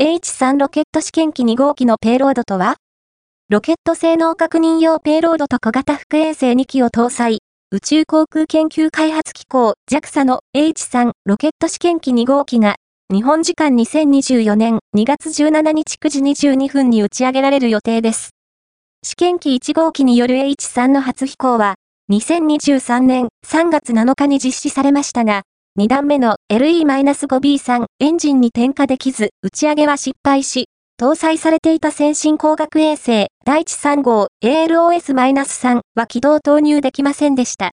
H3 ロケット試験機2号機のペイロードとは？ロケット性能確認用ペイロードと小型副衛星2機を搭載、宇宙航空研究開発機構 JAXA の H3 ロケット試験機2号機が、日本時間2024年2月17日9時22分に打ち上げられる予定です。試験機1号機による H3 の初飛行は、2023年3月7日に実施されましたが、2段目の LE-5B3 エンジンに点火できず、打ち上げは失敗し、搭載されていた先進工学衛星、第一3号 ALOS-3 は軌道投入できませんでした。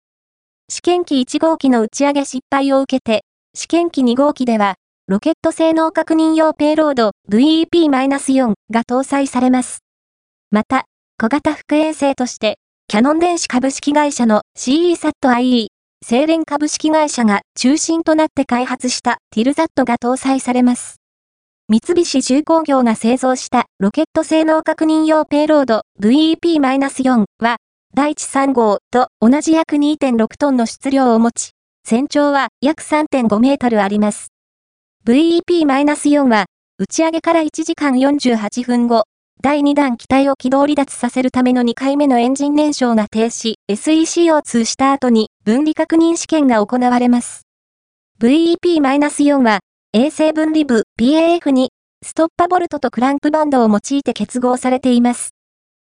試験機1号機の打ち上げ失敗を受けて、試験機2号機では、ロケット性能確認用ペイロード VEP-4 が搭載されます。また、小型副衛星として、キャノン電子株式会社の CESAT-IE、精錬株式会社が中心となって開発したティルザットが搭載されます。三菱重工業が製造したロケット性能確認用ペイロード VEP-4 は、第一3号と同じ約2.6トンの質量を持ち、全長は約3.5メートルあります。VEP-4 は、打ち上げから1時間48分後、第2弾機体を軌道離脱させるための2回目のエンジン燃焼が停止、SECO2 した後に分離確認試験が行われます。VEP-4 は、衛星分離部 PAF にストッパボルトとクランプバンドを用いて結合されています。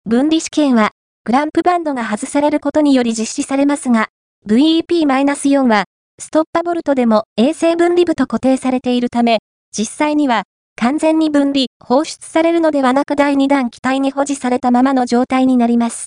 分離試験は、クランプバンドが外されることにより実施されますが、VEP-4 は、ストッパボルトでも衛星分離部と固定されているため、実際には、完全に分離、放出されるのではなく第2弾機体に保持されたままの状態になります。